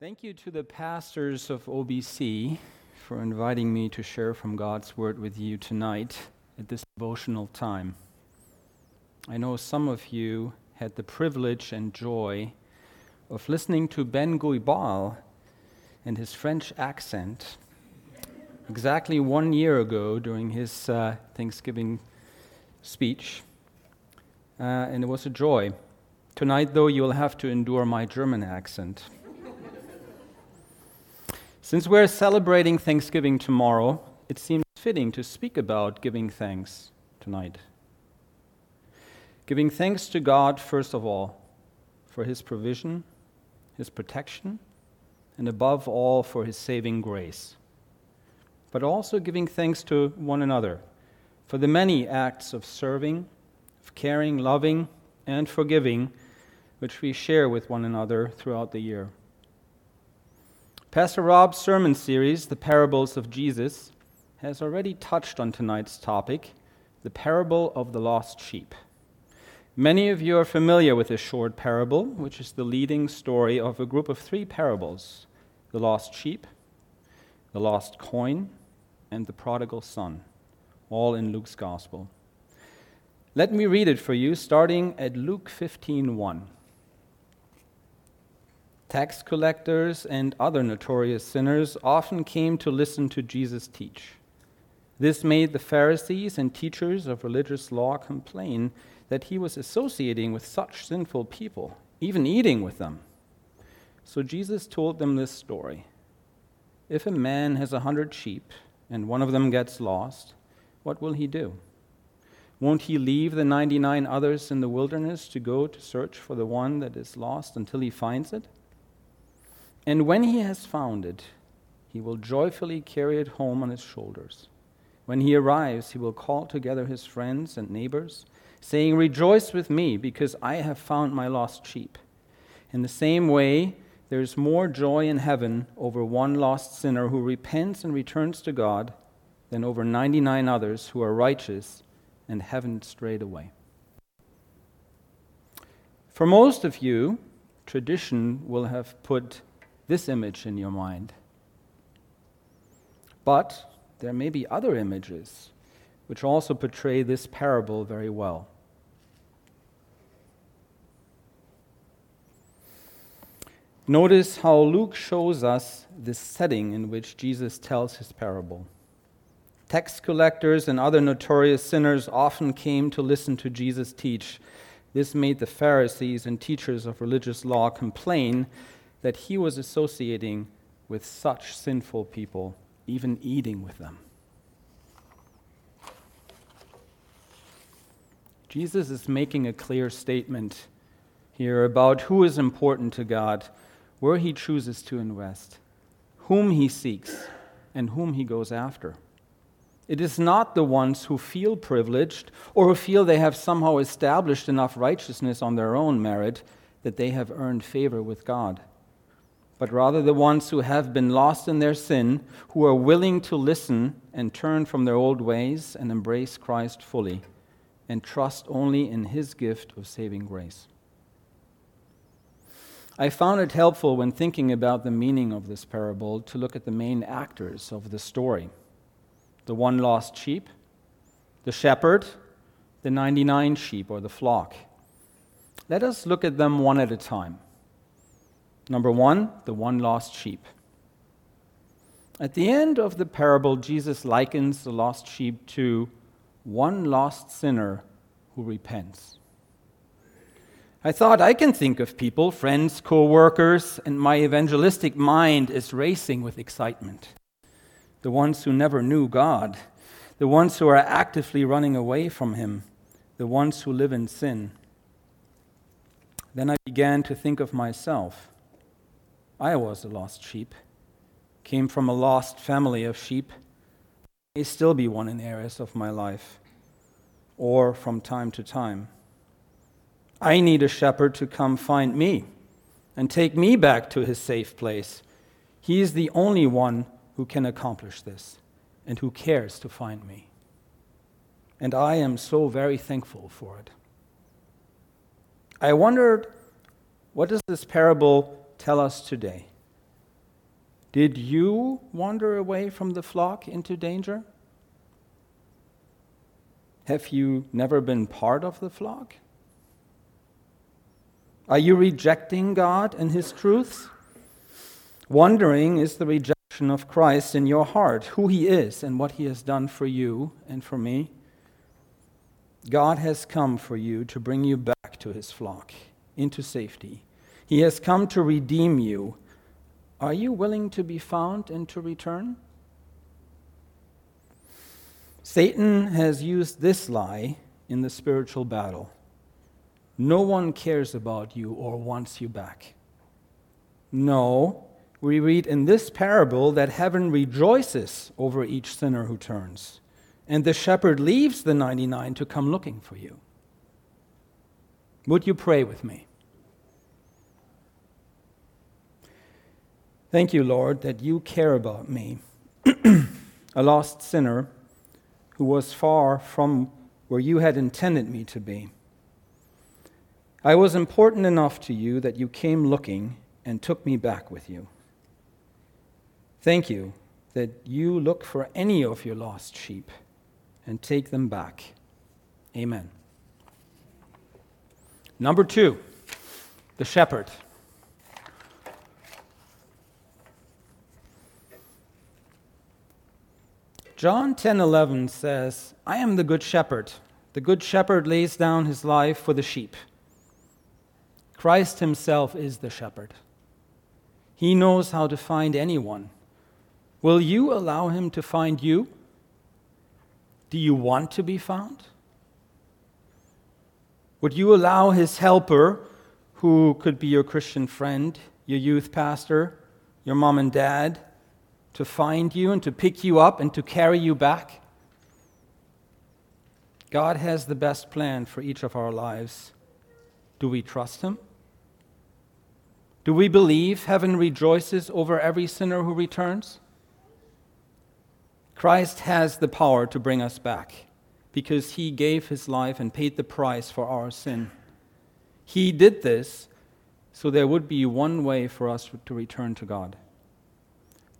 Thank you to the pastors of OBC for inviting me to share from God's Word with you tonight at this devotional time. I know some of you had the privilege and joy of listening to Ben Guibal and his French accent exactly one year ago during his uh, Thanksgiving speech, uh, and it was a joy. Tonight, though, you'll have to endure my German accent. Since we're celebrating Thanksgiving tomorrow, it seems fitting to speak about giving thanks tonight. Giving thanks to God, first of all, for His provision, His protection, and above all, for His saving grace. But also giving thanks to one another for the many acts of serving, of caring, loving, and forgiving which we share with one another throughout the year. Pastor Rob's sermon series, The Parables of Jesus, has already touched on tonight's topic, the parable of the lost sheep. Many of you are familiar with this short parable, which is the leading story of a group of three parables the lost sheep, the lost coin, and the prodigal son, all in Luke's gospel. Let me read it for you, starting at Luke 15 1. Tax collectors and other notorious sinners often came to listen to Jesus teach. This made the Pharisees and teachers of religious law complain that he was associating with such sinful people, even eating with them. So Jesus told them this story If a man has a hundred sheep and one of them gets lost, what will he do? Won't he leave the 99 others in the wilderness to go to search for the one that is lost until he finds it? And when he has found it, he will joyfully carry it home on his shoulders. When he arrives, he will call together his friends and neighbors, saying, Rejoice with me, because I have found my lost sheep. In the same way, there is more joy in heaven over one lost sinner who repents and returns to God than over 99 others who are righteous and haven't strayed away. For most of you, tradition will have put this image in your mind. But there may be other images which also portray this parable very well. Notice how Luke shows us the setting in which Jesus tells his parable. Tax collectors and other notorious sinners often came to listen to Jesus teach. This made the Pharisees and teachers of religious law complain that he was associating with such sinful people, even eating with them. Jesus is making a clear statement here about who is important to God, where he chooses to invest, whom he seeks, and whom he goes after. It is not the ones who feel privileged or who feel they have somehow established enough righteousness on their own merit that they have earned favor with God but rather the ones who have been lost in their sin, who are willing to listen and turn from their old ways and embrace Christ fully, and trust only in His gift of saving grace. I found it helpful when thinking about the meaning of this parable to look at the main actors of the story the one lost sheep, the shepherd, the 99 sheep or the flock. Let us look at them one at a time. Number one, the one lost sheep. At the end of the parable, Jesus likens the lost sheep to one lost sinner who repents. I thought I can think of people, friends, co workers, and my evangelistic mind is racing with excitement. The ones who never knew God, the ones who are actively running away from Him, the ones who live in sin. Then I began to think of myself. I was a lost sheep, came from a lost family of sheep, may still be one in areas of my life, or from time to time. I need a shepherd to come find me and take me back to his safe place. He is the only one who can accomplish this and who cares to find me. And I am so very thankful for it. I wondered, what does this parable tell us today? Did you wander away from the flock into danger? Have you never been part of the flock? Are you rejecting God and His truths? Wondering is the rejection of Christ in your heart, who He is and what He has done for you and for me. God has come for you to bring you back to His flock, into safety. He has come to redeem you. Are you willing to be found and to return? Satan has used this lie in the spiritual battle. No one cares about you or wants you back. No, we read in this parable that heaven rejoices over each sinner who turns, and the shepherd leaves the 99 to come looking for you. Would you pray with me? Thank you, Lord, that you care about me, a lost sinner who was far from where you had intended me to be. I was important enough to you that you came looking and took me back with you. Thank you that you look for any of your lost sheep and take them back. Amen. Number two, the shepherd. John 10:11 says, "I am the good shepherd. The good shepherd lays down his life for the sheep." Christ himself is the shepherd. He knows how to find anyone. Will you allow him to find you? Do you want to be found? Would you allow his helper, who could be your Christian friend, your youth pastor, your mom and dad, to find you and to pick you up and to carry you back? God has the best plan for each of our lives. Do we trust him? Do we believe heaven rejoices over every sinner who returns? Christ has the power to bring us back because he gave his life and paid the price for our sin. He did this so there would be one way for us to return to God.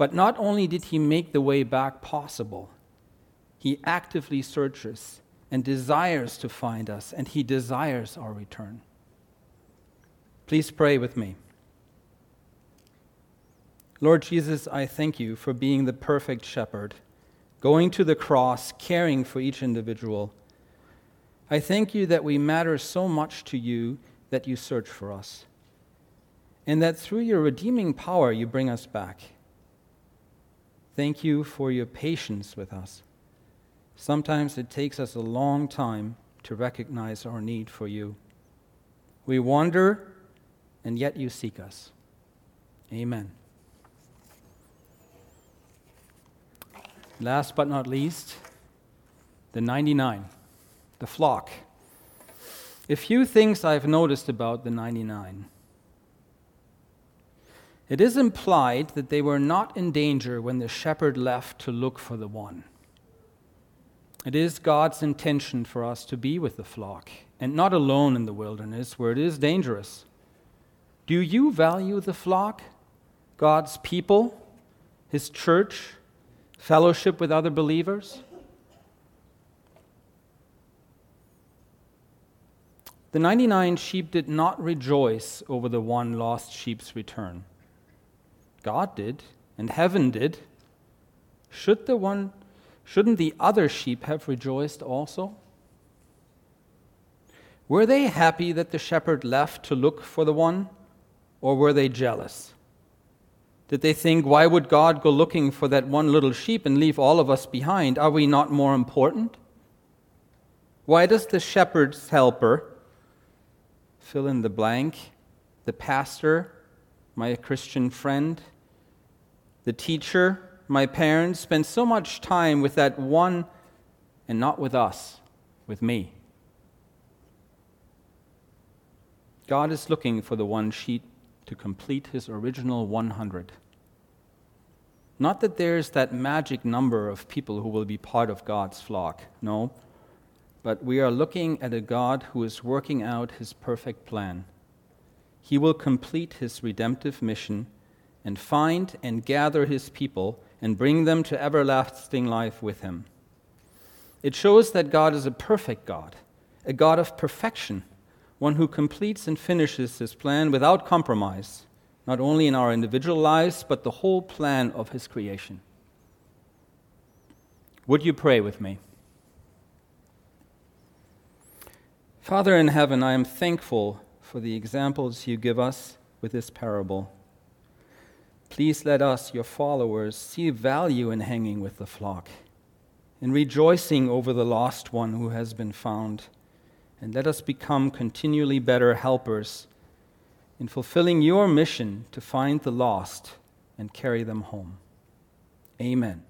But not only did he make the way back possible, he actively searches and desires to find us, and he desires our return. Please pray with me. Lord Jesus, I thank you for being the perfect shepherd, going to the cross, caring for each individual. I thank you that we matter so much to you that you search for us, and that through your redeeming power you bring us back. Thank you for your patience with us. Sometimes it takes us a long time to recognize our need for you. We wander, and yet you seek us. Amen. Last but not least, the 99, the flock. A few things I've noticed about the 99. It is implied that they were not in danger when the shepherd left to look for the one. It is God's intention for us to be with the flock and not alone in the wilderness where it is dangerous. Do you value the flock, God's people, His church, fellowship with other believers. The 99 sheep did not rejoice over the one lost sheep's return. God did, and heaven did. Should the one, shouldn't the other sheep have rejoiced also? Were they happy that the shepherd left to look for the one, or were they jealous? Did they think, why would God go looking for that one little sheep and leave all of us behind? Are we not more important? Why does the shepherd's helper fill in the blank, the pastor, my Christian friend, the teacher, my parents, spend so much time with that one and not with us, with me? God is looking for the one sheep to complete his original 100. Not that there's that magic number of people who will be part of God's flock, no, but we are looking at a God who is working out his perfect plan. He will complete his redemptive mission, and find and gather his people and bring them to everlasting life with him. It shows that God is a perfect God, a God of perfection, one who completes and finishes his plan without compromise, not only in our individual lives, but the whole plan of his creation. Would you pray with me? Father in heaven, I am thankful for the examples you give us with this parable. Please let us, your followers, see value in hanging with the flock, in rejoicing over the lost one who has been found, and let us become continually better helpers in fulfilling your mission to find the lost and carry them home. Amen.